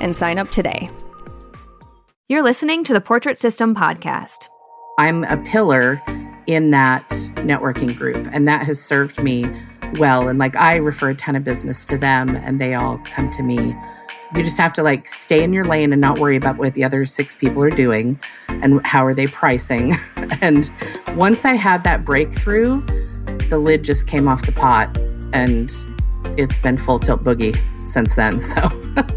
and sign up today. You're listening to the Portrait System podcast. I'm a pillar in that networking group, and that has served me well. And like I refer a ton of business to them, and they all come to me. You just have to like stay in your lane and not worry about what the other six people are doing and how are they pricing. and once I had that breakthrough, the lid just came off the pot, and it's been full tilt boogie since then. So.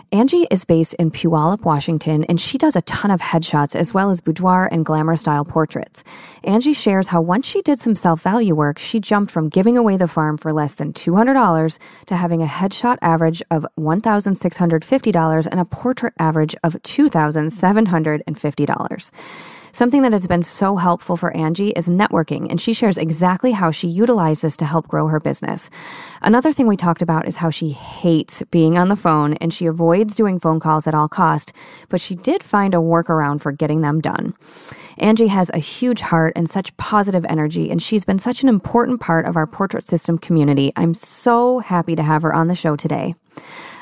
Angie is based in Puyallup, Washington, and she does a ton of headshots as well as boudoir and glamour style portraits. Angie shares how once she did some self value work, she jumped from giving away the farm for less than $200 to having a headshot average of $1,650 and a portrait average of $2,750. Something that has been so helpful for Angie is networking, and she shares exactly how she utilizes this to help grow her business. Another thing we talked about is how she hates being on the phone and she avoids doing phone calls at all cost, but she did find a workaround for getting them done. Angie has a huge heart and such positive energy, and she's been such an important part of our portrait system community. I'm so happy to have her on the show today.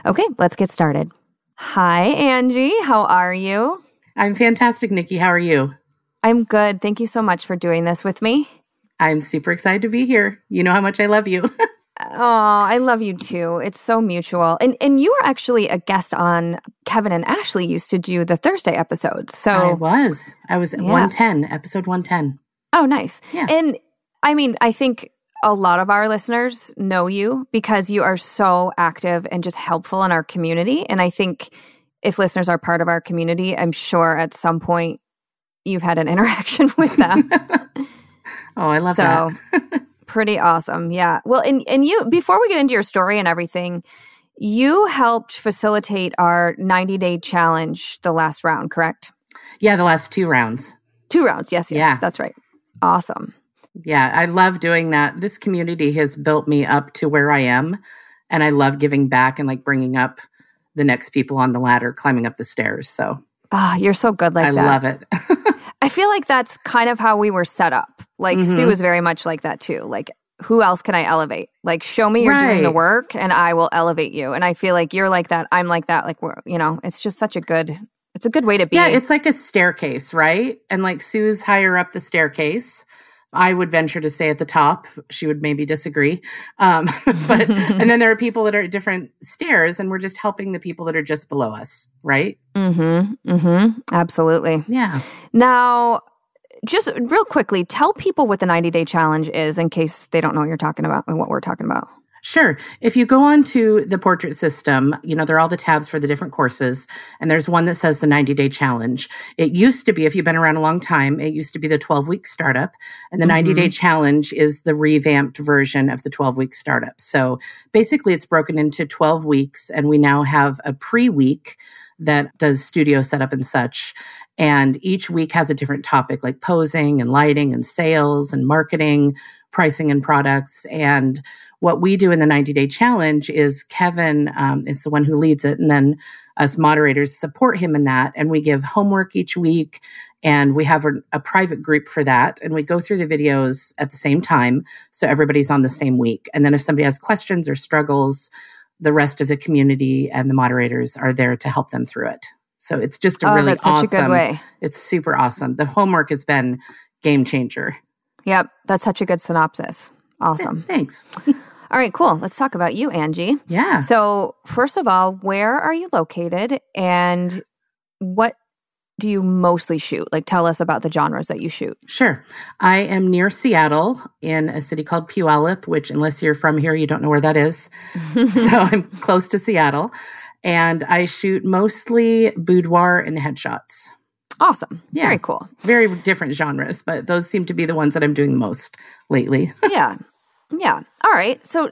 Okay, let's get started. Hi, Angie. How are you? I'm fantastic, Nikki. How are you? I'm good. Thank you so much for doing this with me. I'm super excited to be here. You know how much I love you. oh, I love you too. It's so mutual. And and you were actually a guest on Kevin and Ashley used to do the Thursday episodes. So I was. I was yeah. 110, episode 110. Oh, nice. Yeah. And I mean, I think a lot of our listeners know you because you are so active and just helpful in our community. And I think if listeners are part of our community, I'm sure at some point you've had an interaction with them. oh, I love so, that. pretty awesome. Yeah. Well, and and you before we get into your story and everything, you helped facilitate our 90 day challenge the last round, correct? Yeah, the last two rounds. Two rounds. Yes, yes. Yeah. That's right. Awesome. Yeah, I love doing that. This community has built me up to where I am, and I love giving back and like bringing up the next people on the ladder, climbing up the stairs. So Ah, you're so good like I that. love it. I feel like that's kind of how we were set up. Like Mhm. Sue is very much like that too. Like who else can I elevate? Like show me you're doing the work and I will elevate you. And I feel like you're like that. I'm like that. Like we're, you know, it's just such a good it's a good way to be. Yeah, it's like a staircase, right? And like Sue's higher up the staircase. I would venture to say at the top. She would maybe disagree. Um, but and then there are people that are at different stairs, and we're just helping the people that are just below us, right? mm-hmm. Mm-hmm. Absolutely. Yeah. Now, just real quickly, tell people what the 90 day challenge is in case they don't know what you're talking about and what we're talking about. Sure. If you go on to the portrait system, you know, there are all the tabs for the different courses, and there's one that says the 90 day challenge. It used to be, if you've been around a long time, it used to be the 12 week startup, and the 90 day mm-hmm. challenge is the revamped version of the 12 week startup. So basically, it's broken into 12 weeks, and we now have a pre week that does studio setup and such. And each week has a different topic like posing and lighting and sales and marketing, pricing and products. And what we do in the 90 day challenge is Kevin um, is the one who leads it. And then us moderators support him in that. And we give homework each week. And we have a, a private group for that. And we go through the videos at the same time. So everybody's on the same week. And then if somebody has questions or struggles, the rest of the community and the moderators are there to help them through it. So it's just a oh, really awesome. a good way. It's super awesome. The homework has been game changer. Yep. That's such a good synopsis. Awesome. Thanks. All right, cool. Let's talk about you, Angie. Yeah. So, first of all, where are you located and what do you mostly shoot? Like, tell us about the genres that you shoot. Sure. I am near Seattle in a city called Puyallup, which, unless you're from here, you don't know where that is. so I'm close to Seattle. And I shoot mostly boudoir and headshots. awesome. Yeah. Very cool. Very different genres, but those seem to be the ones that I'm doing most lately. yeah. Yeah. All right. So,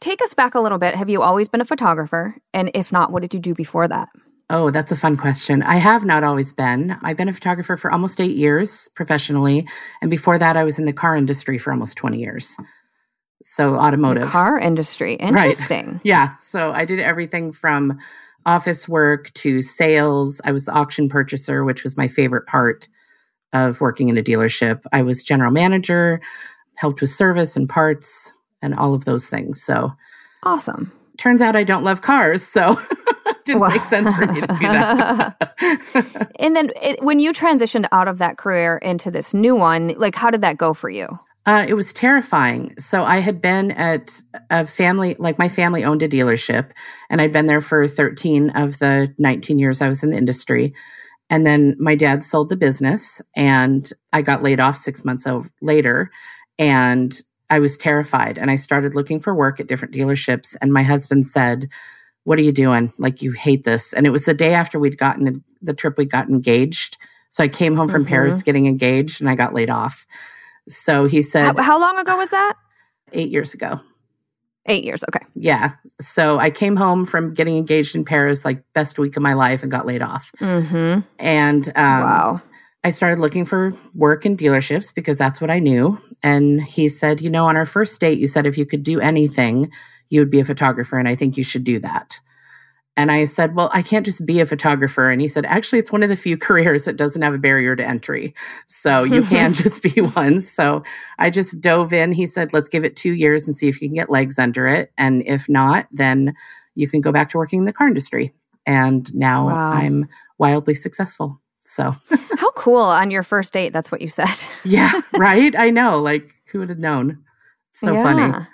take us back a little bit. Have you always been a photographer? And if not, what did you do before that? Oh, that's a fun question. I have not always been. I've been a photographer for almost eight years professionally. And before that, I was in the car industry for almost 20 years. So, automotive. The car industry. Right. Interesting. Yeah. So I did everything from office work to sales. I was the auction purchaser, which was my favorite part of working in a dealership. I was general manager, helped with service and parts and all of those things. So Awesome. turns out I don't love cars. So it didn't Wow. make sense for me to do that. And then it, when you transitioned out of that career into this new one, like how did that go for you? Uh, it was terrifying. So I had been at a family, like my family owned a dealership, and I'd been there for 13 of the 19 years I was in the industry. And then my dad sold the business, and I got laid off six months o- later. And I was terrified. And I started looking for work at different dealerships. And my husband said, What are you doing? Like, you hate this. And it was the day after we'd gotten the trip, we got engaged. So I came home from Mhm. Paris getting engaged, and I got laid off. So he said, How, how long ago was that? eight years ago. Eight years. Okay. Yeah. So I came home from getting engaged in Paris, like best week of my life, and got laid off. Mm-hmm. And um, wow. I started looking for work in dealerships because that's what I knew. And he said, You know, on our first date, you said if you could do anything, you would be a photographer. And I think you should do that. And I said, Well, I can't just be a photographer. And he said, Actually, it's one of the few careers that doesn't have a barrier to entry. So you can just be one. So I just dove in. He said, Let's give it two years and see if you can get legs under it. And if not, then you can go back to working in the car industry. And now Wow. I'm wildly successful. So, How cool on your first date. That's what you said. yeah, right. I know. Like, who would have known? So funny.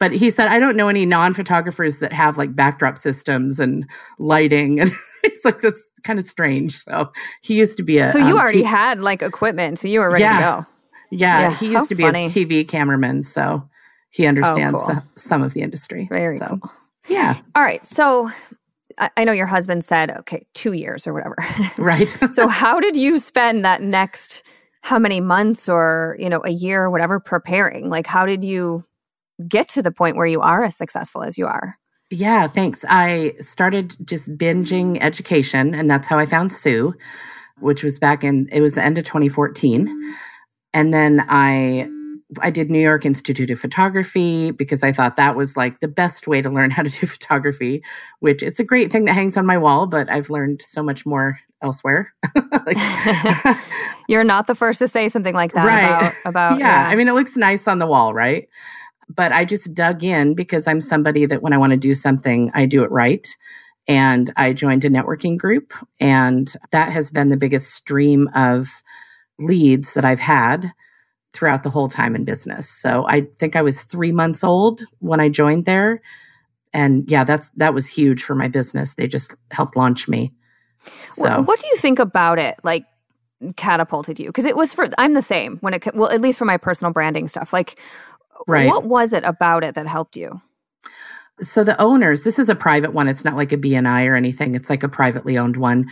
But he said, I don't know any non photographers that have like backdrop systems and lighting. And it's like, that's kind of strange. So he used to be a. So you um, already T- had like equipment, so you were ready Yeah. to go. yeah, yeah, he used to be funny. a TV cameraman. So he understands cool. some of the industry. Very so, cool. Yeah, All right. So I, I know your husband said, okay, two years or whatever. right. so how did you spend that next how many months or you know a year or whatever preparing like how did you get to the point where you are as successful as you are Yeah, thanks. I started just binging education, and that's how I found Sue, which was back in it was the end of 2014. And then I I did New York Institute of Photography because I thought that was like the best way to learn how to do photography, which it's a great thing that hangs on my wall, but I've learned so much more elsewhere. like, You're not the first to say something like that right. about, about yeah. yeah. I mean, it looks nice on the wall, right? But I just dug in because I'm somebody that when I want to do something, I do it right. And I joined a networking group, and that has been the biggest stream of leads that I've had throughout the whole time in business. So I think I was three months old when I joined there. And yeah, that's that was huge for my business. They just helped launch me. So what do you think about it? Like catapulted you? Because it was for I'm the same when it well, at least for my personal branding stuff. Like right. what was it about it that helped you? So the owners, this is a private one. It's not like a BNI or anything. It's like a privately owned one.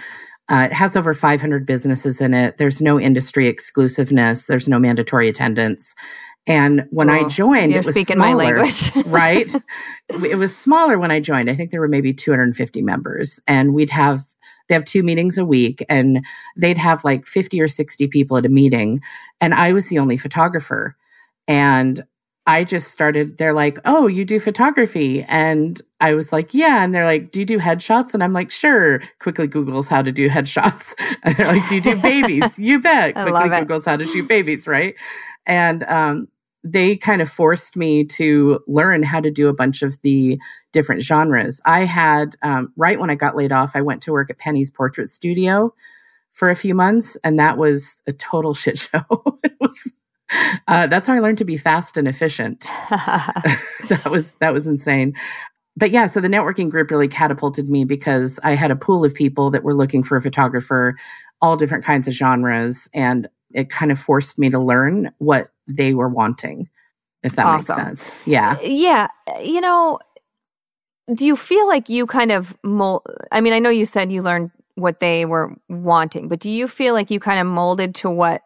Uh, it has over 500 businesses in it. There's no industry exclusiveness. There's no mandatory attendance. And when I joined, You're it was speaking smaller, my language, right? It was smaller when I joined. I think there were maybe 250 members, and we'd have they have two meetings a week, and they'd have like 50 or 60 people at a meeting, and I was the only photographer. And I just started, they're like, oh, you do photography. And I was like, yeah. And they're like, do you do headshots? And I'm like, sure. Quickly Googles how to do headshots. And they're like, do you do babies? you bet. Quickly Googles how to shoot babies, right? And um, they kind of forced me to learn how to do a bunch of the different genres. I had, um, right when I got laid off, I went to work at Penney's Portrait Studio for a few months, and that was a total shit show. it was uh, that's how I learned to be fast and efficient. that was that was insane. But yeah, so the networking group really catapulted me because I had a pool of people that were looking for a photographer, all different kinds of genres, and it kind of forced me to learn what they were wanting. If that awesome. makes sense. Yeah. Yeah. You know, do you feel like you kind of mold? I mean, I know you said you learned what they were wanting, but do you feel like you kind of molded to what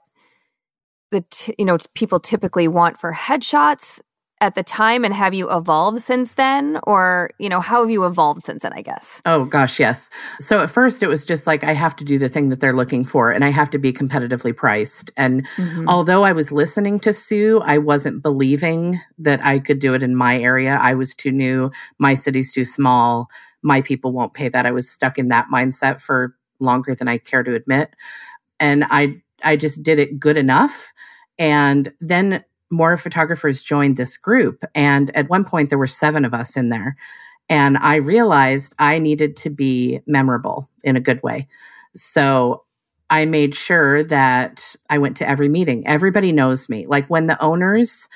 the t- you know people typically want for headshots at the time and have you evolved since then? Or you know how have you evolved since then i guess? Oh gosh yes. So at first it was just like i have to do the thing that they're looking for and i have to be competitively priced. And mm-hmm. although i was listening to sue i wasn't believing that i could do it in my area. I was too new. My city's too small. My people won't pay that. I was stuck in that mindset for longer than i care to admit. And i i just did it good enough and then more photographers joined this group. And at one point, there were seven of us in there. And I realized I needed to be memorable in a good way. So I made sure that I went to every meeting. Everybody knows me. Like when the owners,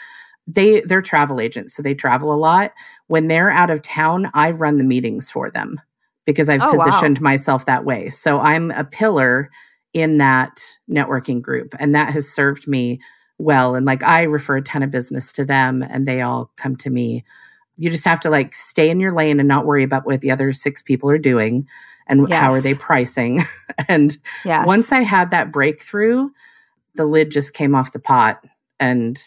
they they're travel agents, so they travel a lot. When they're out of town, I run the meetings for them because I've oh, positioned wow. myself that way. So I'm a pillar in that networking group. And that has served me well. And like I refer a ton of business to them and they all come to me. You just have to like stay in your lane and not worry about what the other six people are doing and yes. how are they pricing. and yes. once I had that breakthrough, the lid just came off the pot and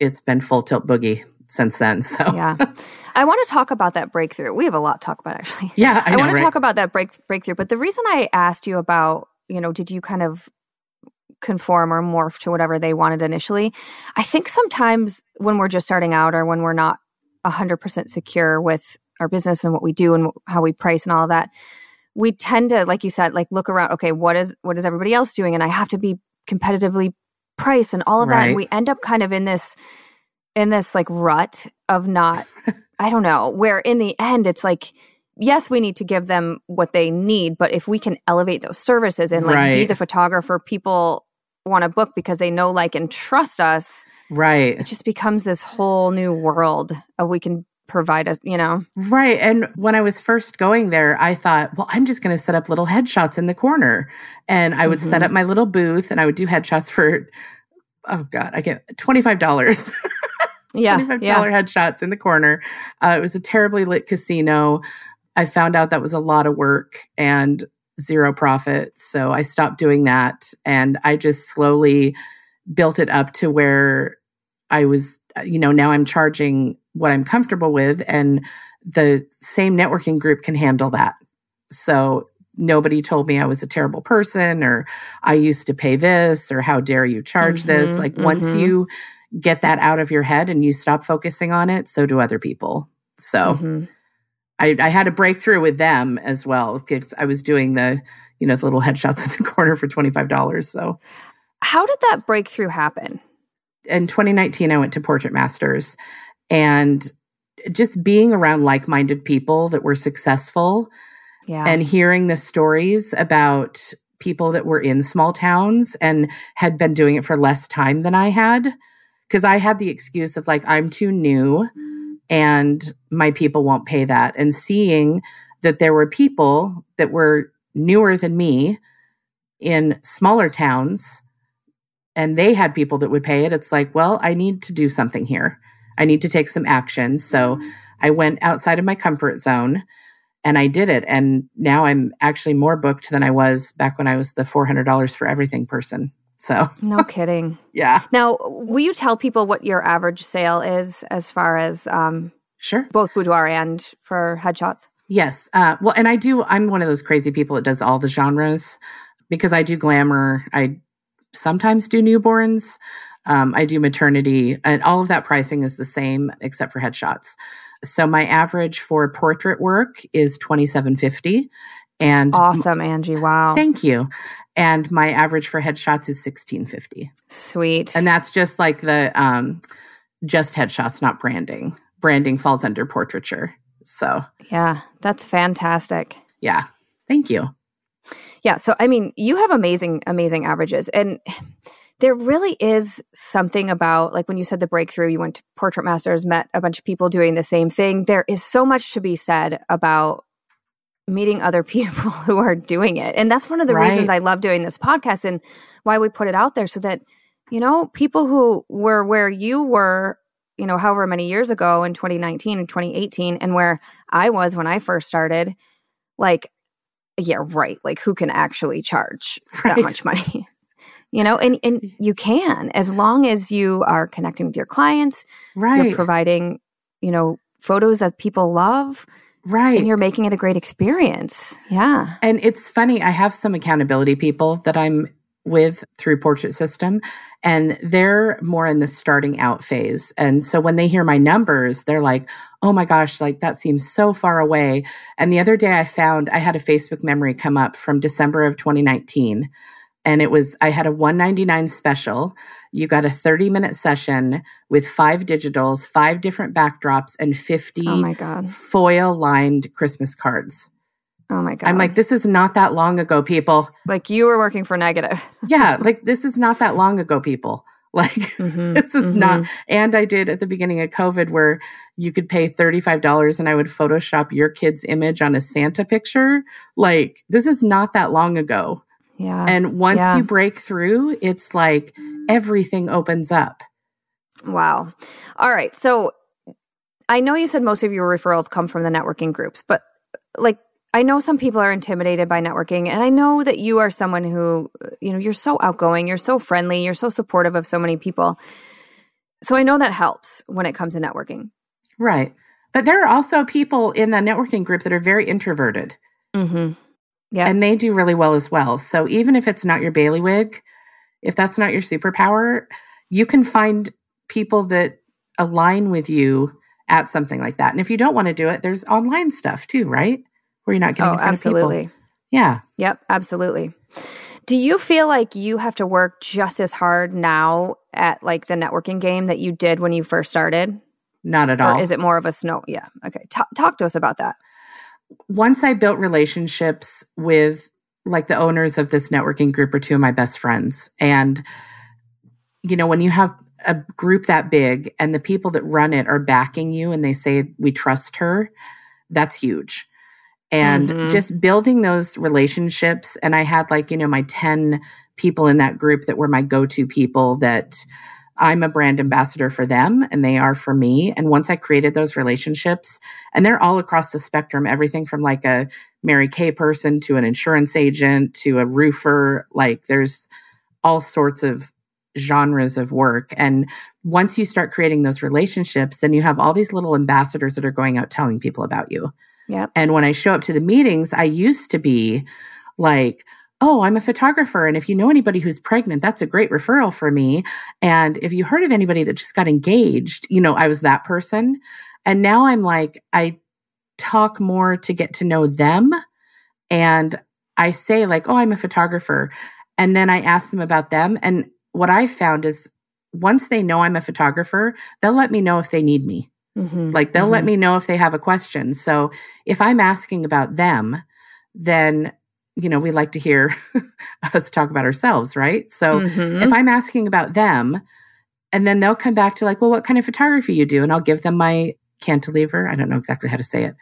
it's been full tilt boogie since then. So yeah, I want to talk about that breakthrough. We have a lot to talk about actually. Yeah, I, I want to right? talk about that break breakthrough. But the reason I asked you about you know, did you kind of conform or morph to whatever they wanted initially? I think sometimes when we're just starting out or when we're not 100% secure with our business and what we do and how we price and all of that, we tend to like you said like look around okay what is what is everybody else doing and i have to be competitively priced and all of right. that and we end up kind of in this in this like rut of not i don't know where in the end it's like yes, we need to give them what they need, but if we can elevate those services and like right. be the photographer people want to book because they know, like, and trust us, right? It just becomes this whole new world of we can provide us, you know? Right. And when I was first going there, I thought, well, I'm just going to set up little headshots in the corner. And I would mm-hmm. set up my little booth and I would do headshots for, oh God, I get $25. yeah. $25 yeah. headshots in the corner. Uh, it was a terribly lit casino. I found out that was a lot of work and zero profit. So I stopped doing that. And I just slowly built it up to where I was, you know, now I'm charging what I'm comfortable with. And the same networking group can handle that. So nobody told me I was a terrible person or I used to pay this or how dare you charge mm-hmm, this. Like mm-hmm. once you get that out of your head and you stop focusing on it, so do other people. So. Mm-hmm I, I had a breakthrough with them as well because I was doing the, you know, the little headshots in the corner for $25. So, how did that breakthrough happen? In 2019, I went to Portrait Masters and just being around like minded people that were successful yeah. and hearing the stories about people that were in small towns and had been doing it for less time than I had. Because I had the excuse of like, I'm too new and my people won't pay that. And seeing that there were people that were newer than me in smaller towns and they had people that would pay it, it's like, well, I need to do something here. I need to take some action. So mm-hmm. I went outside of my comfort zone and I did it. And now I'm actually more booked than I was back when I was the $400 for everything person. So, no kidding. yeah. Now, will you tell people what your average sale is as far as um, sure both boudoir and for headshots? Yes. Uh, well, and I do, I'm one of those crazy people that does all the genres because I do glamour. I sometimes do newborns. Um, I do maternity, and all of that pricing is the same except for headshots. So my average for portrait work is twenty seven fifty, and awesome, Angie. Wow, thank you. And my average for headshots is sixteen fifty. Sweet, and that's just like the um, just headshots, not branding. Branding falls under portraiture. So yeah, that's fantastic. Yeah, thank you. Yeah, so I mean, you have amazing, amazing averages, and there really is something about like when you said the breakthrough you went to portrait masters met a bunch of people doing the same thing there is so much to be said about meeting other people who are doing it. And that's one of the right. reasons i love doing this podcast and why we put it out there so that you know people who were where you were you know however many years ago in 2019 and 2018 and where i was when i first started like yeah right. Like who can actually charge right. that much money? You know and and you can as long as you are connecting with your clients right. you're providing you know photos that people love right. And you're making it a great experience. Yeah. And it's funny i have some accountability people that i'm with through portrait system and they're more in the starting out phase. And so when they hear my numbers they're like oh my gosh like that seems so far away. And the other day i found i had a facebook memory come up from december of 2019 and it was I had a 199 special. You got a 30 minute session with five digitals, five different backdrops, and 50 oh my God. foil lined Christmas cards. Oh my God. I'm like, this is not that long ago, people. Like you were working for negative. yeah. Like this is not that long ago, people. Like mm-hmm, this is mm-hmm. not. And I did at the beginning of COVID where you could pay $35 and I would Photoshop your kid's image on a Santa picture. Like this is not that long ago. Yeah. And once yeah. you break through, it's like everything opens up. Wow. All right. So I know you said most of your referrals come from the networking groups, but like I know some people are intimidated by networking and I know that you are someone who, you know, you're so outgoing, you're so friendly, you're so supportive of so many people. So I know that helps when it comes to networking. Right. But there are also people in the networking group that are very introverted. hmm yeah. And they do really well as well. So even if it's not your bailiwick, if that's not your superpower, you can find people that align with you at something like that. And if you don't want to do it, there's online stuff too, right? Where you're not getting oh, absolutely. Yeah. Yep, absolutely. Do you feel like you have to work just as hard now at like the networking game that you did when you first started? Not at all. Or is it more of a snow? Yeah. Okay. T- talk to us about that once I built relationships with like the owners of this networking group are two of my best friends. And, you know, when you have a group that big and the people that run it are backing you and they say, we trust her, that's huge. And mm-hmm. just building those relationships. And I had like, you know, my 10 people in that group that were my go to people that, I'm a brand ambassador for them and they are for me. And once I created those relationships, and they're all across the spectrum, everything from like a Mary Kay person to an insurance agent to a roofer, like there's all sorts of genres of work. And once you start creating those relationships, then you have all these little ambassadors that are going out telling people about you. Yep. And when I show up to the meetings, I used to be like, oh, I'm a photographer. And if you know anybody who's pregnant, that's a great referral for me. And if you heard of anybody that just got engaged, you know, I was that person. And now I'm like, I talk more to get to know them. And I say, like, oh, I'm a photographer. And then I ask them about them. And what I found is once they know I'm a photographer, they'll let me know if they need me. Mm-hmm. Like they'll mm-hmm. let me know if they have a question. So if I'm asking about them, then you know we like to hear us talk about ourselves, right? So mm-hmm. if I'm asking about them, and then they'll come back to like, well, what kind of photography you do, and I'll give them my cantilever. I don't know exactly how to say it.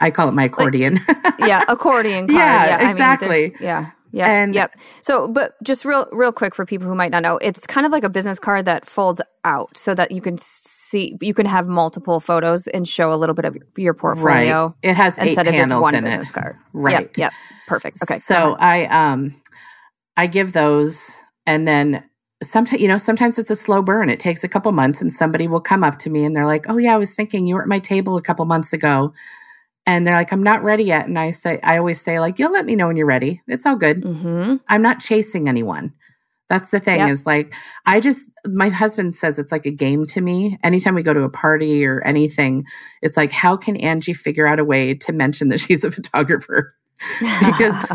I call it my accordion. Like, yeah, accordion card. Yeah, yeah exactly. I mean, yeah. Yeah. And yep. So, but just real, real quick for people who might not know, it's kind of like a business card that folds out so that you can see, you can have multiple photos and show a little bit of your portfolio. Right. It has instead of just one business it. card. Right. Yep. yep. Perfect. Okay. So I, um, I give those and then sometimes, you know, sometimes it's a slow burn. It takes a couple months and somebody will come up to me and they're like, Oh yeah, I was thinking you were at my table a couple months ago and they're like i'm not ready yet and i say i always say like you'll let me know when you're ready it's all good mm-hmm. i'm not chasing anyone that's the thing yep. is like i just my husband says it's like a game to me anytime we go to a party or anything it's like how can angie figure out a way to mention that she's a photographer because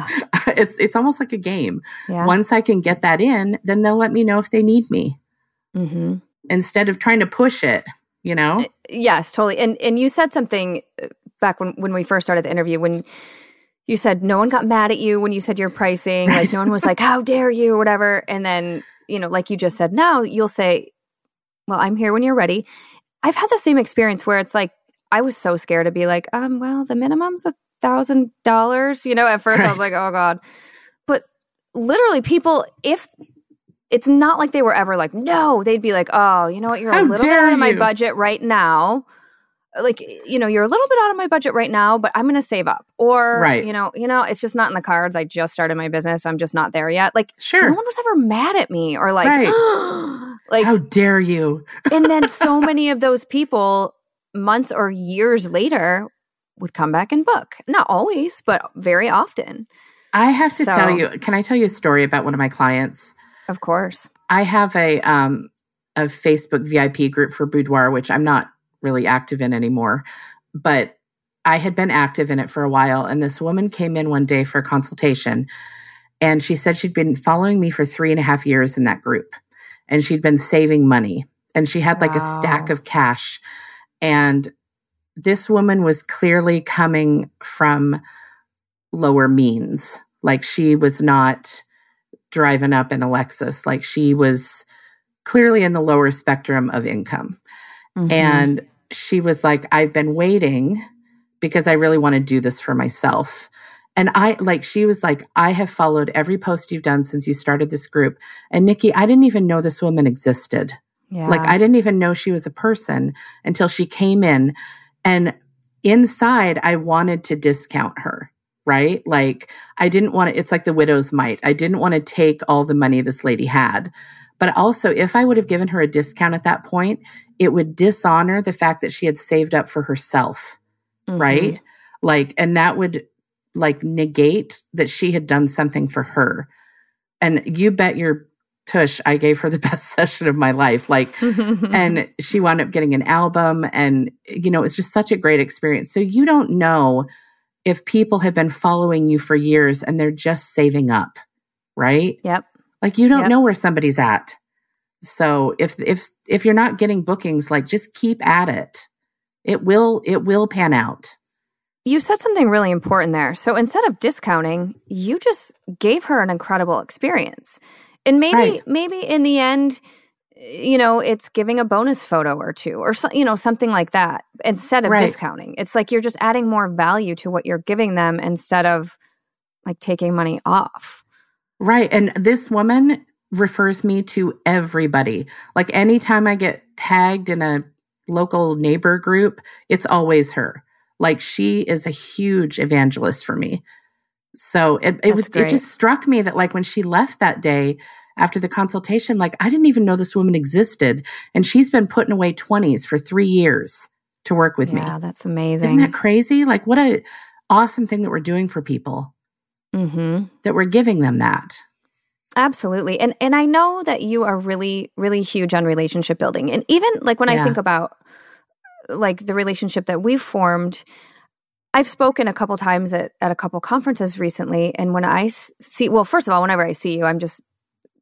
it's it's almost like a game yeah. once i can get that in then they'll let me know if they need me mm-hmm. instead of trying to push it you know uh, yes totally and and you said something uh, back when, when we first started the interview when you said no one got mad at you when you said your pricing right. like no one was like how dare you or whatever and then you know like you just said now you'll say well i'm here when you're ready i've had the same experience where it's like i was so scared to be like um well the minimum's a thousand dollars you know at first right. i was like oh god. But literally people if it's not like they were ever like no they'd be like oh you know what? You're how a little bit out of my budget right now. Like you know you're a little bit out of my budget right now but i'm going to save up. Or right. you know you know it's just not in the cards. I just started my business. I'm just not there yet. Like sure. no one was ever mad at me or like right. like how dare you. And then so many of those people months or years later would come back and book not always but very often i have to so, tell you can i tell you a story about one of my clients of course i have a um a facebook vip group for boudoir which i'm not really active in anymore. But I had been active in it for a while. And this woman came in one day for a consultation. And she said she'd been following me for three and a half years in that group. And she'd been saving money. And she had wow. like a stack of cash. And this woman was clearly coming from lower means. Like she was not driving up in a Lexus. Like she was clearly in the lower spectrum of income. Mm-hmm. And she was like, I've been waiting because I really want to do this for myself. And I like, she was like, I have followed every post you've done since you started this group. And Nikki, I didn't even know this woman existed. Yeah. Like, I didn't even know she was a person until she came in. And inside, I wanted to discount her, right? Like, I didn't want to, it's like the widow's mite. I didn't want to take all the money this lady had. But also, if I would have given her a discount at that point, it would dishonor the fact that she had saved up for herself, mm-hmm. right? Like, and that would like negate that she had done something for her. And you bet your tush, I gave her the best session of my life. Like, and she wound up getting an album, and you know, it's just such a great experience. So you don't know if people have been following you for years and they're just saving up, right? Yep. Like you don't yep. know where somebody's at. So if if if you're not getting bookings, like just keep at it. It will it will pan out. You said something really important there. So instead of discounting, you just gave her an incredible experience. And maybe right. maybe in the end you know, it's giving a bonus photo or two or so, you know, something like that instead of right. discounting. It's like you're just adding more value to what you're giving them instead of like taking money off. Right. And this woman refers me to everybody. Like anytime I get tagged in a local neighbor group, it's always her. Like she is a huge evangelist for me. So it, it was great. it just struck me that like when she left that day after the consultation, like I didn't even know this woman existed. And she's been putting away 20s for three years to work with yeah, me. Yeah, that's amazing. Isn't that crazy? Like what a awesome thing that we're doing for people. Mm-hmm. That we're giving them that. Absolutely. And and I know that you are really really huge on relationship building. And even like when yeah. I think about like the relationship that we've formed I've spoken a couple times at, at a couple conferences recently. And when I see, well, first of all, whenever I see you, I'm just,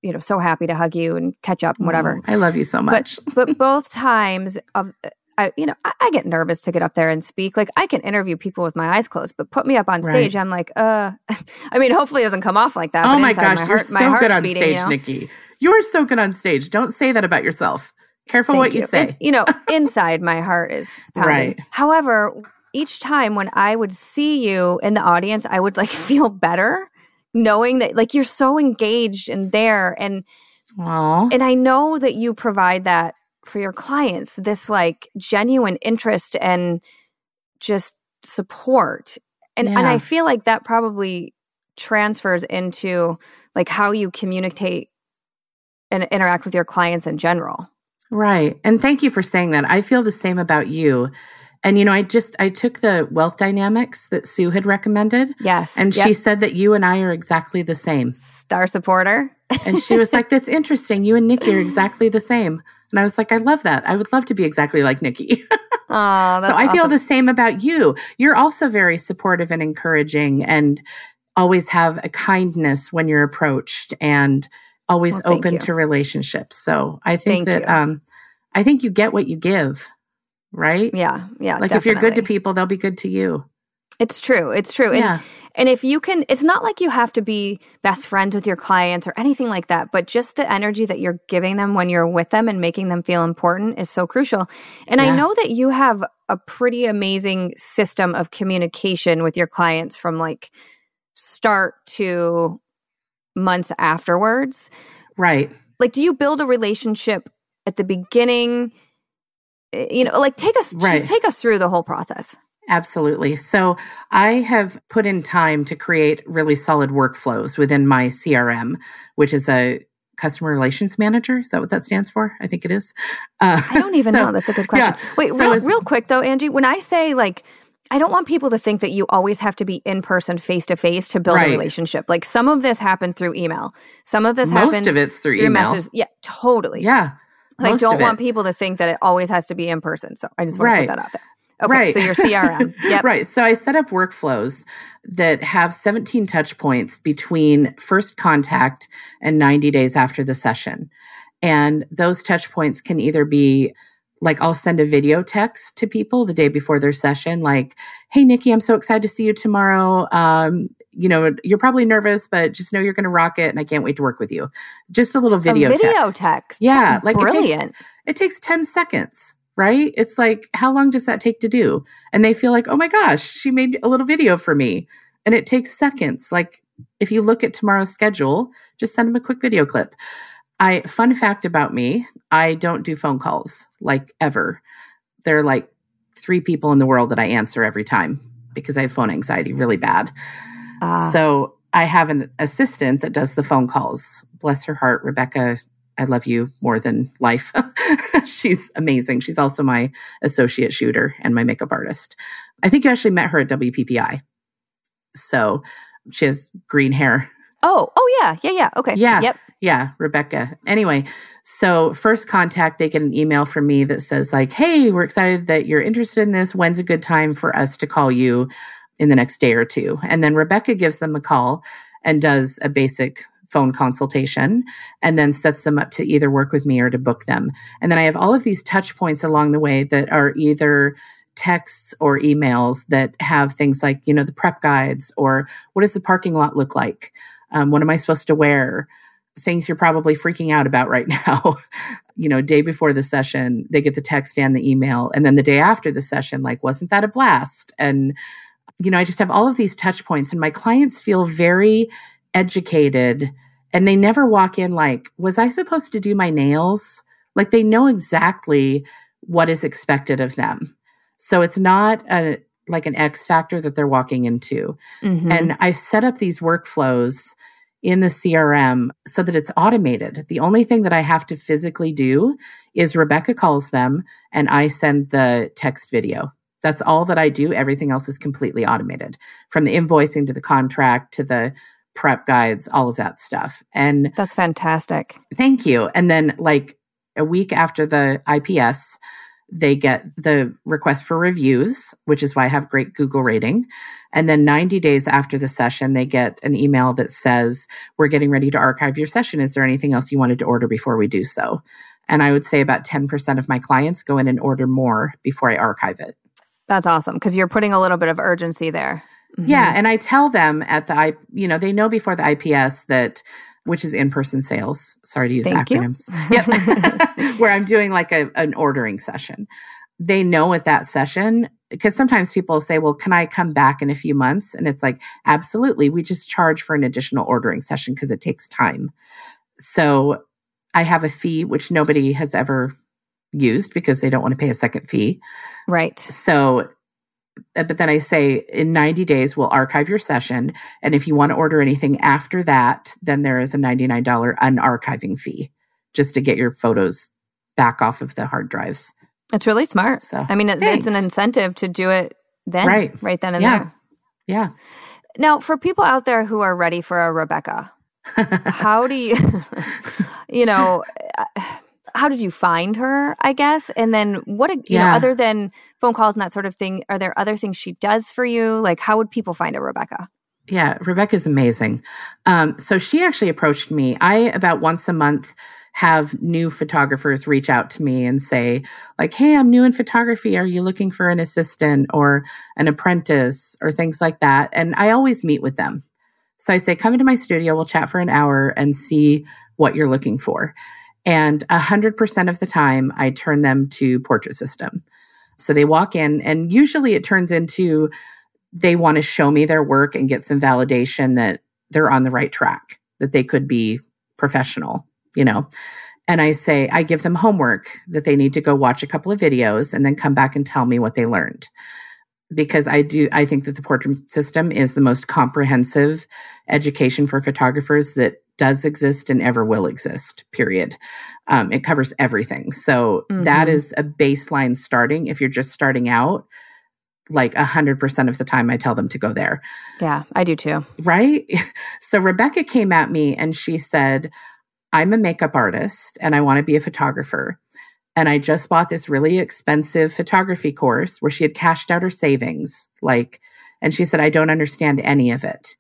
you know, so happy to hug you and catch up and whatever. Oh, I love you so much. But, but both times of, I, you know, I, I, get nervous to get up there and speak. Like I can interview people with my eyes closed, but put me up on stage, right. I'm like, uh, I mean, hopefully it doesn't come off like that. Oh my gosh, my heart, you're so good on beating, stage, you know? Nikki. You're so good on stage. Don't say that about yourself. Careful Thank what you, you say. you know, inside my heart is pounding. Right. However, each time when I would see you in the audience, I would like feel better knowing that like you're so engaged and there and Aww. and I know that you provide that for your clients, this like genuine interest and just support. And yeah. and I feel like that probably transfers into like how you communicate and interact with your clients in general. Right. And thank you for saying that. I feel the same about you. And you know, I just I took the wealth dynamics that Sue had recommended. Yes. And yep. she said that you and I are exactly the same. Star supporter. and she was like, That's interesting. You and Nikki are exactly the same. And I was like, I love that. I would love to be exactly like Nikki. oh, so I feel the same about you. You're also very supportive and encouraging and always have a kindness when you're approached and always well, open to relationships. So I think thank that um I think you get what you give right? Yeah, yeah. Like definitely. if you're good to people, they'll be good to you. It's true. It's true. Yeah. And, and if you can, it's not like you have to be best friends with your clients or anything like that, but just the energy that you're giving them when you're with them and making them feel important is so crucial. And yeah. I know that you have a pretty amazing system of communication with your clients from like start to months afterwards. Right. Like, do you build a relationship at the beginning? Eh, you know like take us right. just take us through the whole process Absolutely. So I have put in time to create really solid workflows within my CRM, which is a customer relations manager. Is that what that stands for? I think it is. Uh, I don't even so, know. That's a good question. Yeah. Wait, so real, real quick though, Angie, when I say like, I don't want people to think that you always have to be in person, face to face to build right. a relationship. Like some of this happens through email. Some of this Most happens of it's through, through email. Messages. Yeah, totally. Yeah. I don't want people to think that it always has to be in person. So I just want right. to put that out there. Okay, right. so your CRM. Yep. right. So I set up workflows that have 17 touch points between first contact and 90 days after the session. And those touch points can either be like I'll send a video text to people the day before their session, like, "Hey, Nikki, I'm so excited to see you tomorrow. Um, you know, you're probably nervous, but just know you're going to rock it, and I can't wait to work with you." Just a little video, a video text. text. Yeah, That's like brilliant. It takes, it takes ten seconds, right? It's like, how long does that take to do? And they feel like, oh my gosh, she made a little video for me, and it takes seconds. Like if you look at tomorrow's schedule, just send them a quick video clip. I fun fact about me, I don't do phone calls like ever. There are like three people in the world that I answer every time because I have phone anxiety really bad. Uh, so I have an assistant that does the phone calls. Bless her heart, Rebecca. I love you more than life. She's amazing. She's also my associate shooter and my makeup artist. I think you actually met her at WPPI. So she has green hair. Oh, oh yeah, yeah, yeah. Okay. Yeah. Yep. Yeah, Rebecca. Anyway, so first contact, they get an email from me that says, like, hey, we're excited that you're interested in this. When's a good time for us to call you in the next day or two? And then Rebecca gives them a call and does a basic phone consultation and then sets them up to either work with me or to book them. And then I have all of these touch points along the way that are either texts or emails that have things like, you know, the prep guides or what does the parking lot look like? Um, what am I supposed to wear? things you're probably freaking out about right now. you know, day before the session, they get the text and the email. And then the day after the session, like, wasn't that a blast? And, you know, I just have all of these touch points, and my clients feel very educated and they never walk in like, was I supposed to do my nails? Like, they know exactly what is expected of them. So it's not a, like an X factor that they're walking into. Mm-hmm. And I set up these workflows in the CRM so that it's automated. The only thing that I have to physically do is Rebecca calls them and I send the text video. That's all that I do. Everything else is completely automated from the invoicing to the contract to the prep guides, all of that stuff. And that's fantastic. Thank you. And then, like a week after the IPS, they get the request for reviews, which is why I have great Google rating. And then 90 days after the session, they get an email that says, We're getting ready to archive your session. Is there anything else you wanted to order before we do so? And I would say about 10% of my clients go in and order more before I archive it. That's awesome because you're putting a little bit of urgency there. Mm-hmm. Yeah. And I tell them at the, I, you know, they know before the IPS that which is in-person sales. Sorry to use Thank acronyms. Yep. Where I'm doing like a, an ordering session. They know at that session because sometimes people say, "Well, can I come back in a few months?" And it's like, "Absolutely. We just charge for an additional ordering session because it takes time." So, I have a fee which nobody has ever used because they don't want to pay a second fee. Right. So uh, but then I say in 90 days, we'll archive your session. And if you want to order anything after that, then there is a $99 unarchiving fee just to get your photos back off of the hard drives. It's really smart. So, I mean, it, it's an incentive to do it then, right, right then and yeah. there. Yeah. Now, for people out there who are ready for a Rebecca, how do you, you know, how did you find her i guess? And then what you yeah. know other than phone calls and that sort of thing are there other things she does for you? Like how would people find a rebecca? Yeah rebecca's amazing. Um, so she actually approached me. I about once a month have new photographers reach out to me and say like hey i'm new in photography. Are you looking for an assistant or an apprentice or things like that? And i always meet with them. So i say come into my studio. We'll chat for an hour and see what you're looking for and 100% of the time, I turn them to Portrait System. So they walk in, and usually it turns into they want to show me their work and get some validation that they're on the right track, that they could be professional, you know. And I say, I give them homework that they need to go watch a couple of videos and then come back and tell me what they learned. Because I do, I think that the portrait system is the most comprehensive education for photographers that does exist and ever will exist, period. Um, it covers everything. So mm-hmm. that is a baseline starting. If you're just starting out, like a hundred percent of the time I tell them to go there. Yeah, I do too. Right. So Rebecca came at me and she said, I'm a makeup artist and I want to be a photographer. And I just bought this really expensive photography course where she had cashed out her savings. Like, and she said, I don't understand any of it.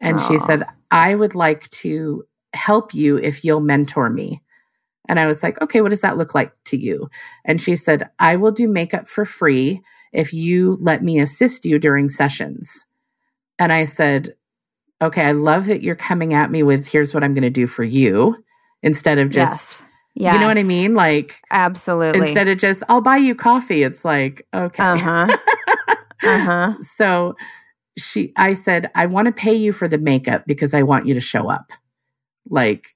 And Aww. she said, I would like to help you if you'll mentor me. And I was like, okay, what does that look like to you? And she said, I will do makeup for free if you let me assist you during sessions. And I said, okay, I love that you're coming at me with here's what I'm going to do for you instead of just, yes. Yes. you know what I mean? Like, absolutely. Instead of just, I'll buy you coffee. It's like, okay. Uh huh. uh huh. So she I said, I want to pay you for the makeup because I want you to show up. Like,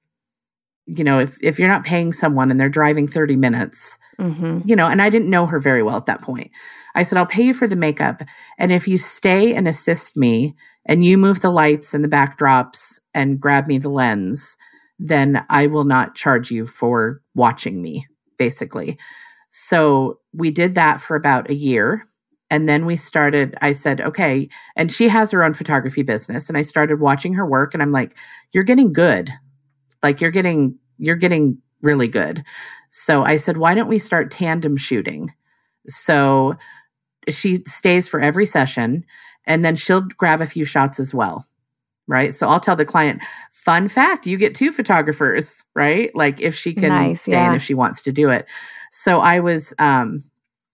you know, if if you're not paying someone and they're driving 30 minutes, mm-hmm. you know, and I didn't know her very well at that point. I said, I'll pay you for the makeup. And if you stay and assist me and you move the lights and the backdrops and grab me the lens, then I will not charge you for watching me, basically. So we did that for about a year and then we started, I said, okay. And she has her own photography business. And I started watching her work and I'm like, you're getting good. Like you're getting, you're getting really good. So I said, why don't we start tandem shooting? So she stays for every session and then she'll grab a few shots as well. Right. So I'll tell the client, fun fact, you get two photographers, right? Like if she can nice, stay yeah. and if she wants to do it. So I was, um,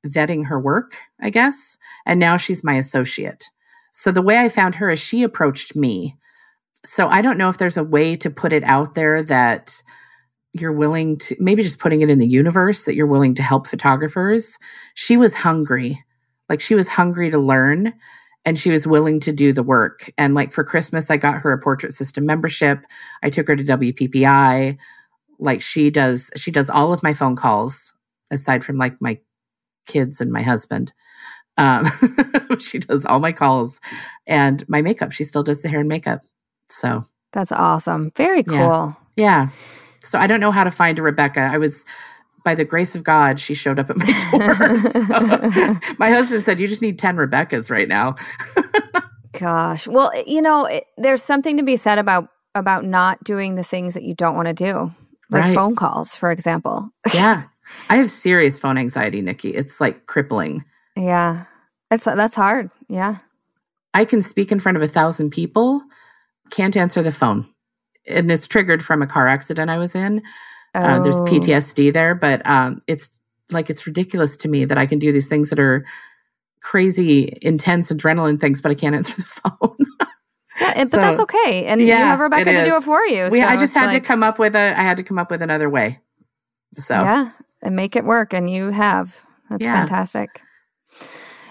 vetting her work, I guess. And now she's my associate. So the way I found her is she approached me. So I don't know if there's a way to put it out there that you're willing to maybe just putting it in the universe that you're willing to help photographers. She was hungry. Like she was hungry to learn and she was willing to do the work. And like for Christmas, I got her a portrait system membership. I took her to WPPI. Like she does, she does all of my phone calls aside from like my kids and my husband. Um, she does all my calls and my makeup. She still does the hair and makeup. So that's awesome. Very cool. Yeah. yeah. So I don't know how to find a Rebecca. I was, by the grace of God, she showed up at my door. so my husband said, You just need 10 Rebeccas right now. Gosh. Well, you know, it, there's something to be said about about not doing the things that you don't want to do like right. phone calls for example yeah I have serious phone anxiety, Nikki. It's like crippling. Yeah. That's that's hard. Yeah. I can speak in front of a thousand people, can't answer the phone. And it's triggered from a car accident I was in. Oh. Uh, there's oh. PTSD there, but um, it's like it's ridiculous to me that I can do these things that are crazy, intense adrenaline things, but I can't answer the phone. Yeah, but so, that's okay. And yeah, you have Rebecca to do it for you. We, so I just had like, to come up with a. I had to come up with another way. So yeah, and make it work, and you have. That's yeah. fantastic.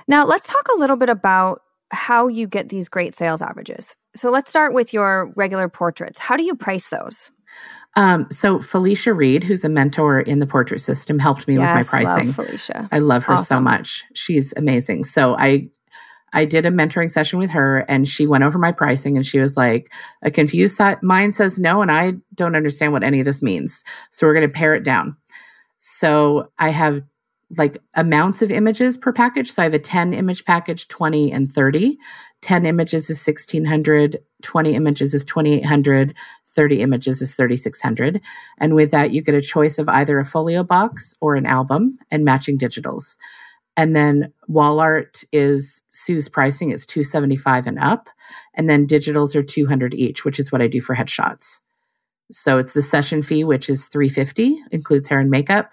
Now let's talk a little bit about how you get these great sales averages. So let's start with your regular portraits. How do you price those? Um, so Felicia Reed, who's a mentor in the portrait system, helped me yes, with my pricing. Love Felicia. I love her awesome. so much. She's amazing. So I I did a mentoring session with her and she went over my pricing and she was like, a confused mind says no, and I don't understand what any of this means. So we're going to pare it down. So I have like amounts of images per package. So I have a 10 image package, 20 and 30. 10 images is 1600, 20 images is 2800, 30 images is 3600. And with that, you get a choice of either a folio box or an album and matching digitals. And then wall art is Sue's pricing. It's 275 and up. And then digitals are 200 each, which is what I do for headshots. So it's the session fee, which is 350, includes hair and makeup,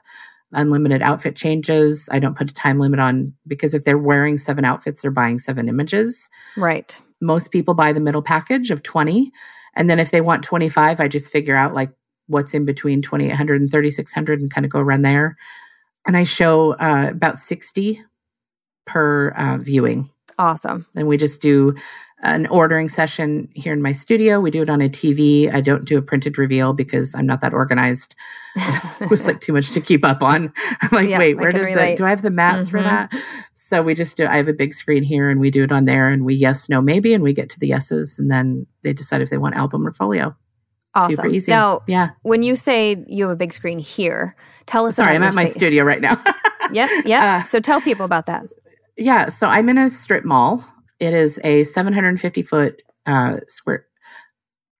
unlimited outfit changes. I don't put a time limit on because if they're wearing seven outfits, they're buying seven images. Right. Most people buy the middle package of 20. And then if they want 25, I just figure out like what's in between 2800 and 3600 and kind of go run there and I show uh, about 60 per uh, viewing. Awesome. And we just do an ordering session here in my studio. We do it on a TV. I don't do a printed reveal because I'm not that organized. it was like too much to keep up on. I'm like, wait, where did the, do I have the mats mm-hmm. for that? So we just do, I have a big screen here and we do it on there and we yes, no, maybe, and we get to the yeses and then they decide if they want album or folio. Awesome. Super easy. Now, yeah. When you say you have a big screen here, tell us. Sorry, I'm at my space. studio right now. yep, yep. Uh, so tell people about that. Yeah, so I'm in a strip mall. It is a 750 foot uh, square.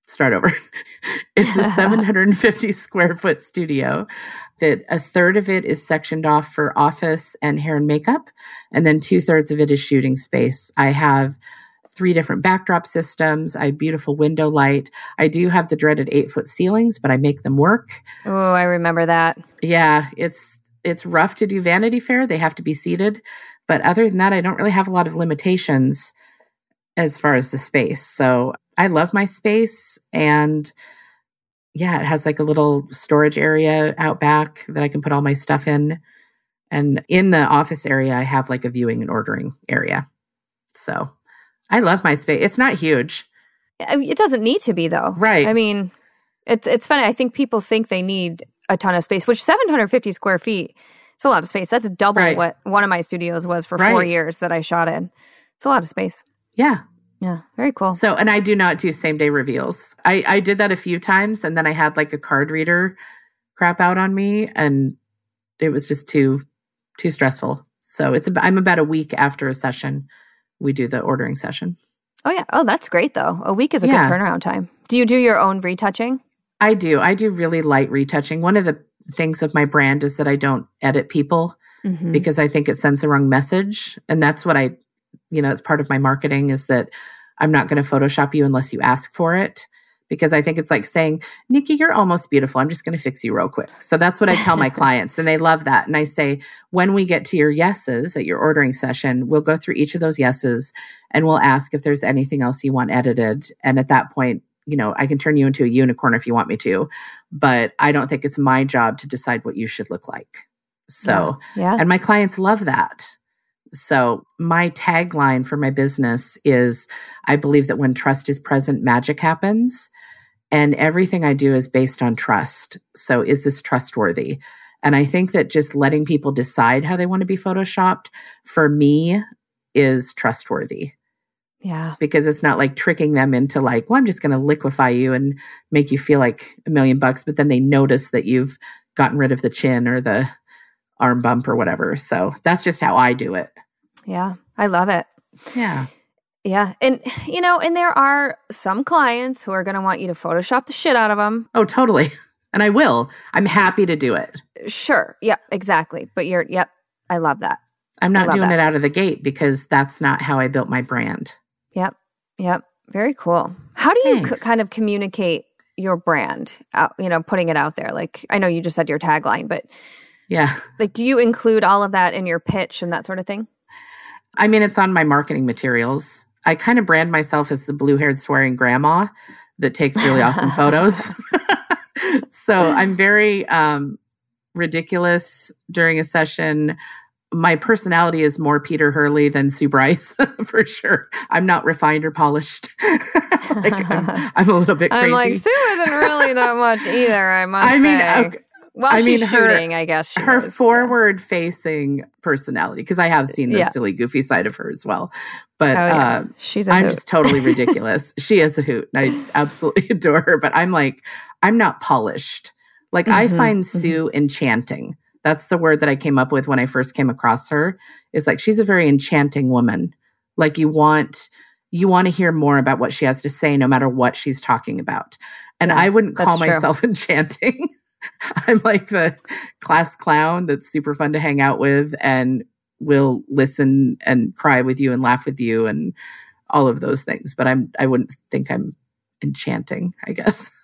Start over. it's a 750 square foot studio. That a third of it is sectioned off for office and hair and makeup, and then two thirds of it is shooting space. I have three different backdrop systems. I have beautiful window light. I do have the dreaded eight foot ceilings, but I make them work. Oh, I remember that. Yeah, it's it's rough to do Vanity Fair. They have to be seated, but other than that, I don't really have a lot of limitations as far as the space. So I love my space, and yeah, it has like a little storage area out back that I can put all my stuff in. And in the office area, I have like a viewing and ordering area. So I love my space. It's not huge. It doesn't need to be though. Right. I mean, it's it's funny. I think people think they need a ton of space, which 750 square feet it's a lot of space. That's double right. what one of my studios was for right. four years that I shot in. It's a lot of space. Yeah. Yeah. Very cool. So, and I do not do same day reveals. I, I did that a few times and then I had like a card reader crap out on me and it was just too, too stressful. So it's, I'm about a week after a session we do the ordering session. Oh yeah. Oh, that's great though. A week is a yeah. good turnaround time. Do you do your own retouching? I do. I do really light retouching. One of the things of my brand is that I don't edit people mm-hmm. because I think it sends the wrong message. And that's what I, you know, it's part of my marketing is that I'm not going to Photoshop you unless you ask for it because I think it's like saying, Nikki, you're almost beautiful. I'm just going to fix you real quick. So that's what I tell my clients, and they love that. And I say, when we get to your yeses at your ordering session, we'll go through each of those yeses and we'll ask if there's anything else you want edited. And at that point, you know, I can turn you into a unicorn if you want me to, but I don't think it's my job to decide what you should look like. So, yeah. yeah. And my clients love that. So, my tagline for my business is I believe that when trust is present, magic happens. And everything I do is based on trust. So, is this trustworthy? And I think that just letting people decide how they want to be photoshopped for me is trustworthy. Yeah. Because it's not like tricking them into like, well, I'm just going to liquefy you and make you feel like a million bucks. But then they notice that you've gotten rid of the chin or the arm bump or whatever. So that's just how I do it. Yeah. I love it. Yeah. Yeah. And, you know, and there are some clients who are going to want you to Photoshop the shit out of them. Oh, totally. And I will. I'm happy to do it. Sure. Yeah, exactly. But you're yep, I love that. I'm not doing that. it out of the gate because that's not how I built my brand. Yep. Yep. Very cool. How do you c- kind of communicate your brand out, you know, putting it out there? Like I know you just said your tagline, but Yeah. like do you include all of that in your pitch and that sort of thing? I mean, it's on my marketing materials. I kind of brand myself as the blue haired swearing grandma that takes really awesome photos. so I'm very um, ridiculous during a session. My personality is more Peter Hurley than Sue Bryce, for sure. I'm not refined or polished. like I'm, I'm a little bit crazy. I'm like Sue isn't really that much either. I must I mean, say. okay, well, I she's mean, her- shooting. I guess her is, yeah. forward facing personality, because I have seen the Yeah. silly, goofy side of her as well. But Oh, yeah. uh, she's a I'm hoot. just totally ridiculous. she is a hoot, and I absolutely adore her. But I'm like, I'm not polished. Like I Mhm, find mhm. Sue enchanting. That's the word that I came up with when I first came across her. Is like she's a very enchanting woman. Like you want you want to hear more about what she has to say, no matter what she's talking about. And Yeah, I wouldn't call that's true. myself enchanting. I'm like the class clown that's super fun to hang out with and will listen and cry with you and laugh with you and all of those things. But I'm I wouldn't think I'm enchanting, I guess.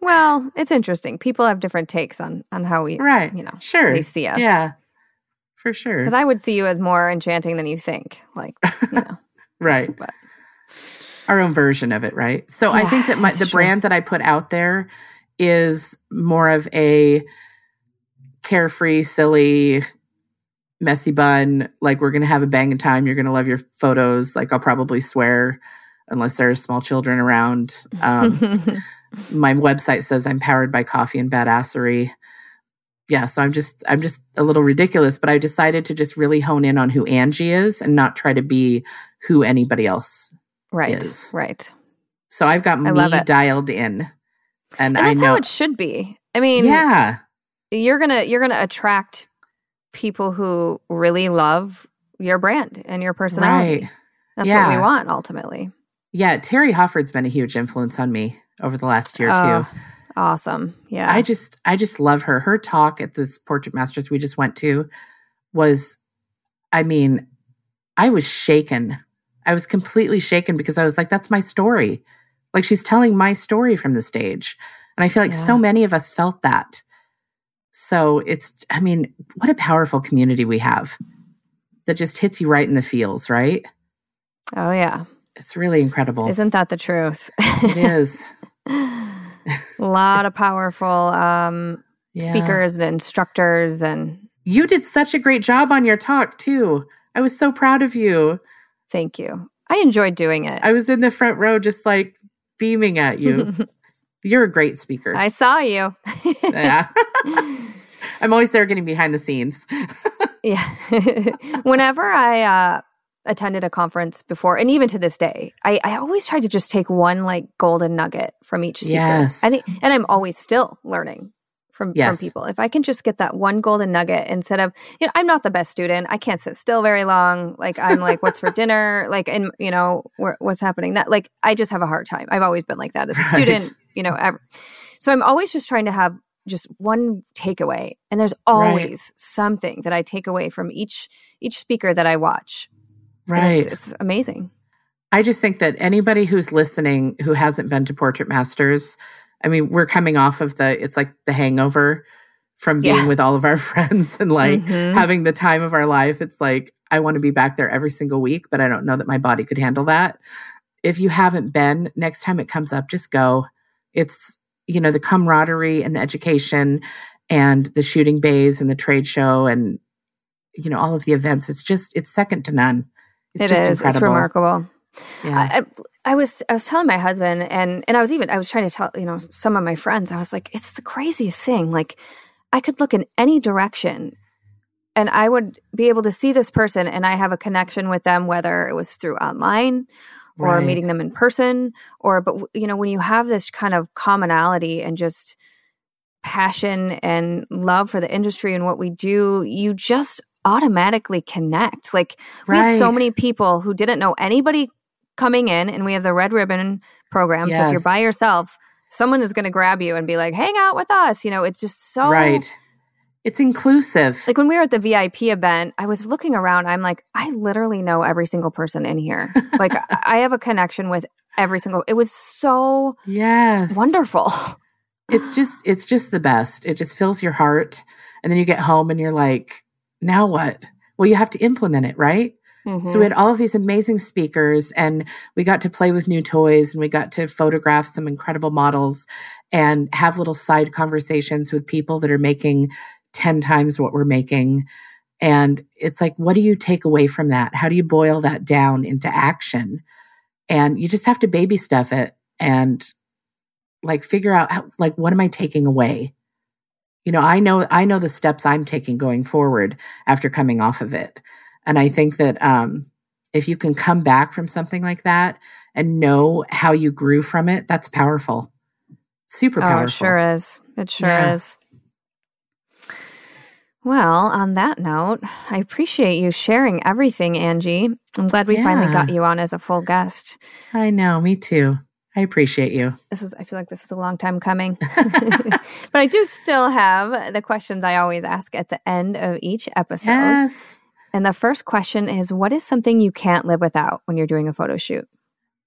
Well, it's interesting. People have different takes on on how we, right. you know, Sure. they see us. Yeah. For sure. Because I would see you as more enchanting than you think. Like, you know, right. but- Our own version of it, right? So I think that my the true. brand that I put out there is more of a carefree, silly, messy bun. Like we're gonna have a banging time. You're gonna love your photos. Like I'll probably swear unless there's small children around. Um, my website says I'm powered by coffee and badassery. Yeah, so I'm just I'm just a little ridiculous, but I decided to just really hone in on who Angie is and not try to be who anybody else. right, is. right. So I've got I me dialed in. And, And I that's know how it should be. I mean, Yeah. you're gonna you're gonna attract people who really love your brand and your personality. Right. That's what we want ultimately. Yeah, Terri Hofford's been a huge influence on me over the last year Oh, too. Awesome. Yeah. I just I just love her. Her talk at this Portrait Masters we just went to was I mean, I was shaken. I was completely shaken because I was like that's my story. Like she's telling my story from the stage. And I feel like Yeah. so many of us felt that. So it's I mean, what a powerful community we have that just hits you right in the feels, right? oh yeah. It's really incredible. Isn't that the truth? it is. A lot of powerful um, Yeah. speakers and instructors and You did such a great job on your talk too. I was so proud of you. thank you. I enjoyed doing it. I was in the front row just like beaming at you. You're a great speaker. I saw you. yeah. I'm always there getting behind the scenes. yeah. Whenever I uh, attended a conference before, and even to this day, I, I always try to just take one like golden nugget from each speaker. Yes. I think, and I'm always still learning from from people. If I can just get that one golden nugget instead of, you know, I'm not the best student. I can't sit still very long. Like I'm like, what's for dinner? Like, and you know, what's happening? That like, I just have a hard time. I've always been like that as a Right. student. You know, ever. so I'm always just trying to have just one takeaway, and there's always something that I take away from each each speaker that I watch. Right. it's, it's amazing. I just think that anybody who's listening who hasn't been to Portrait Masters, I mean, we're coming off of the, it's like the hangover from being Yeah. with all of our friends and like Mhm. having the time of our life. It's like, I want to be back there every single week, but I don't know that my body could handle that. If you haven't been, next time it comes up, just go. It's, you know, the camaraderie and the education and the shooting bays and the trade show and, you know, all of the events. It's just, it's second to none. It's It is. It's remarkable. Yeah. I, I, I was I was telling my husband and and I was even I was trying to tell you know some of my friends I was like it's the craziest thing like I could look in any direction and I would be able to see this person and I have a connection with them whether it was through online or Right. meeting them in person or but you know when you have this kind of commonality and just passion and love for the industry and what we do you just automatically connect like we have so many people who didn't know anybody coming in and we have the red ribbon program so if you're by yourself someone is going to grab you and be like, hang out with us. You know, it's just so. Right. It's inclusive. Like when we were at the VIP event, I was looking around. I'm like, I literally know every single person in here. like I have a connection with every single. It was so yes wonderful. it's just it's just the best. It just fills your heart, and then you get home and you're like, now what? Well, you have to implement it, right? Mm-hmm. So we had all of these amazing speakers and we got to play with new toys and we got to photograph some incredible models and have little side conversations with people that are making 10 times what we're making. And it's like, what do you take away from that? How do you boil that down into action? And you just have to baby stuff it and like figure out how, like, what am I taking away? You know, I know, I know the steps I'm taking going forward after coming off of it. And I think that, um, if you can come back from something like that and know how you grew from it, that's powerful. Super powerful. Oh, it sure is. It sure yeah. is. Well, on that note, I appreciate you sharing everything, Angie. I'm glad we yeah. finally got you on as a full guest. I know, me too. I appreciate you. This is I feel like this was a long time coming. but I do still have the questions I always ask at the end of each episode. Yes. And the first question is what is something you can't live without when you're doing a photo shoot?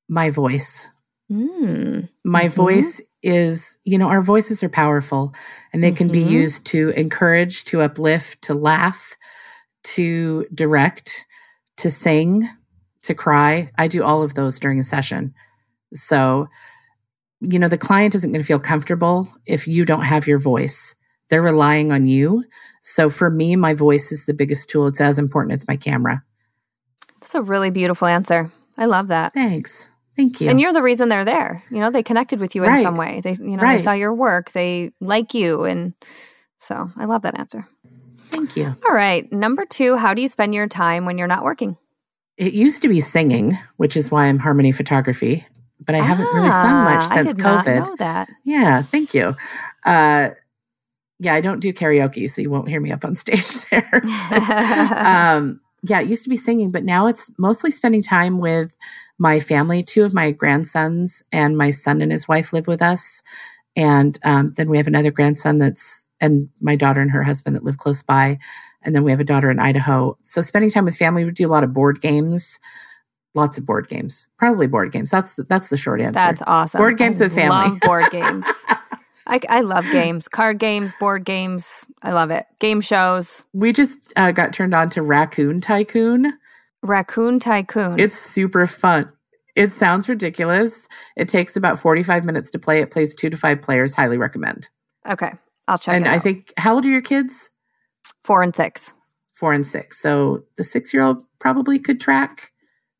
My voice. Mm. My mm-hmm. voice is, you know, our voices are powerful and they mm-hmm. can be mm-hmm. used to encourage, to uplift, to laugh, to direct, to sing, to cry. I do all of those during a session. So, you know, the client isn't going to feel comfortable if you don't have your voice. They're relying on you. So for me, my voice is the biggest tool. It's as important as my camera. That's a really beautiful answer. I love that. Thanks. Thank you. And you're the reason they're there. You know, they connected with you in right. some way. They, you know, right. they saw your work. They like you, and so I love that answer. Thank you. All right, number two. How do you spend your time when you're not working? It used to be singing, which is why I'm harmony photography, but I ah, haven't really sung much ah, since I did COVID. Not know that. Yeah, thank you. Uh, yeah, I don't do karaoke, so you won't hear me up on stage there. um, yeah, it used to be singing, but now it's mostly spending time with my family. Two of my grandsons and my son and his wife live with us. And um, then we have another grandson that's, and my daughter and her husband that live close by. And then we have a daughter in Idaho. So spending time with family, we do a lot of board games, lots of board games, probably board games. That's the, that's the short answer. That's awesome. Board games I with family. Love board games. I, I love games, card games, board games. I love it. Game shows. We just uh, got turned on to Raccoon Tycoon. Raccoon Tycoon. It's super fun. It sounds ridiculous. It takes about 45 minutes to play. It plays two to five players. Highly recommend. Okay. I'll check and I think, how old are your kids? Four and six. Four and six. So the six year old probably could track.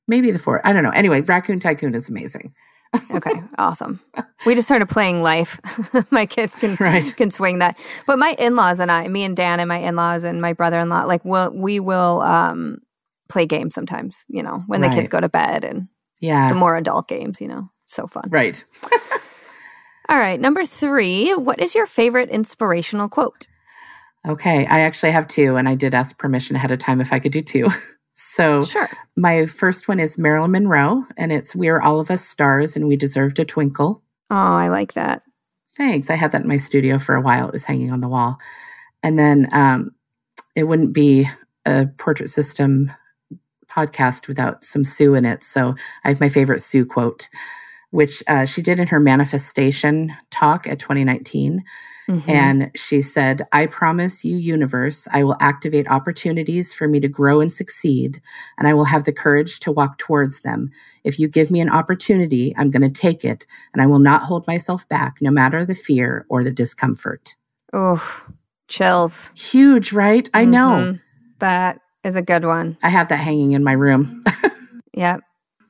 Maybe the four. I don't know. Anyway, Raccoon Tycoon is amazing. okay, awesome. We just started playing life. my kids can right. can swing that. But my in-laws and I, me and Dan and my in-laws and my brother-in-law, like we'll, we will um play games sometimes, you know, when right. the kids go to bed and yeah, the more adult games, you know. So fun. Right. All right, number 3, what is your favorite inspirational quote? Okay, I actually have two and I did ask permission ahead of time if I could do two. So, sure. my first one is Marilyn Monroe, and it's We are all of us stars and we deserve to twinkle. Oh, I like that. Thanks. I had that in my studio for a while. It was hanging on the wall. And then um, it wouldn't be a portrait system podcast without some Sue in it. So I have my favorite Sue quote, which uh, she did in her manifestation talk at 2019. Mm-hmm. And she said, I promise you, universe, I will activate opportunities for me to grow and succeed, and I will have the courage to walk towards them. If you give me an opportunity, I'm going to take it, and I will not hold myself back, no matter the fear or the discomfort. Oh, chills. Huge, right? I mm-hmm. know. That is a good one. I have that hanging in my room. yep.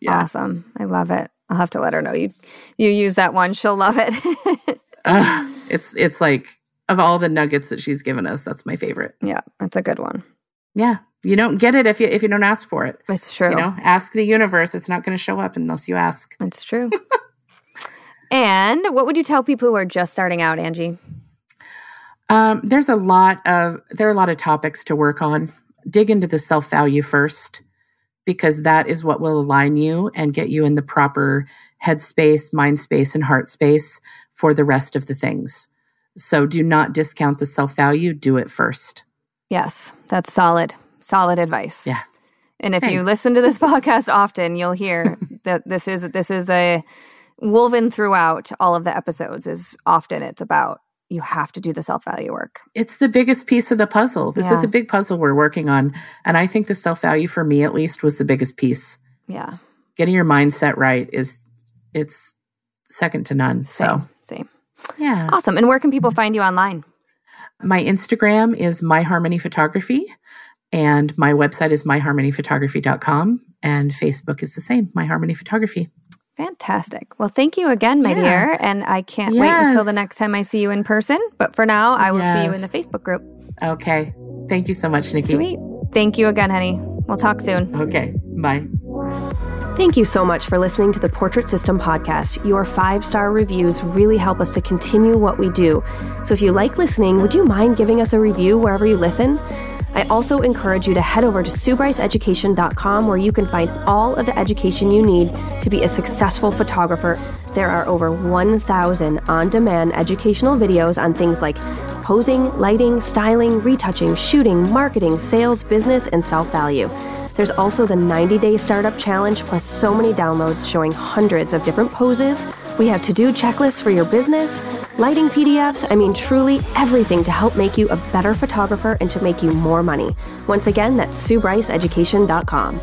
Yeah. Awesome. I love it. I'll have to let her know you you use that one. She'll love it. uh, it's it's like of all the nuggets that she's given us, that's my favorite. Yeah, that's a good one. Yeah. You don't get it if you if you don't ask for it. It's true. You know, ask the universe. It's not going to show up unless you ask. It's true. and what would you tell people who are just starting out, Angie? Um, there's a lot of there are a lot of topics to work on. Dig into the self value first, because that is what will align you and get you in the proper headspace, mind space, and heart space for the rest of the things. So do not discount the self value, do it first. Yes, that's solid, solid advice. Yeah. And if you listen to this podcast often, you'll hear that this is this is a woven throughout all of the episodes is often it's about you have to do the self-value work. It's the biggest piece of the puzzle. This is a big puzzle we're working on. And I think the self value for me, at least, was the biggest piece. Yeah. Getting your mindset right is, it's second to none. So, Same. yeah. Awesome. And where can people find you online? My Instagram is My Harmony Photography, and my website is myharmonyphotography.com, and Facebook is the same, My Harmony Photography. Fantastic. Well, thank you again, my Yeah. dear. And I can't wait until the next time I see you in person. But for now, I will see you in the Facebook group. Okay. Thank you so much, Nikki. Sweet. Thank you again, honey. We'll talk soon. Okay. Bye. Thank you so much for listening to the Portrait System podcast. Your five star reviews really help us to continue what we do. So if you like listening, would you mind giving us a review wherever you listen? I also encourage you to head over to SueBryceEducation.com where you can find all of the education you need to be a successful photographer. There are over 1,000 on demand educational videos on things like posing, lighting, styling, retouching, shooting, marketing, sales, business, and self value. There's also the 90 day startup challenge, plus so many downloads showing hundreds of different poses. We have to do checklists for your business, lighting PDFs. I mean, truly everything to help make you a better photographer and to make you more money. Once again, that's SueBryceEducation.com.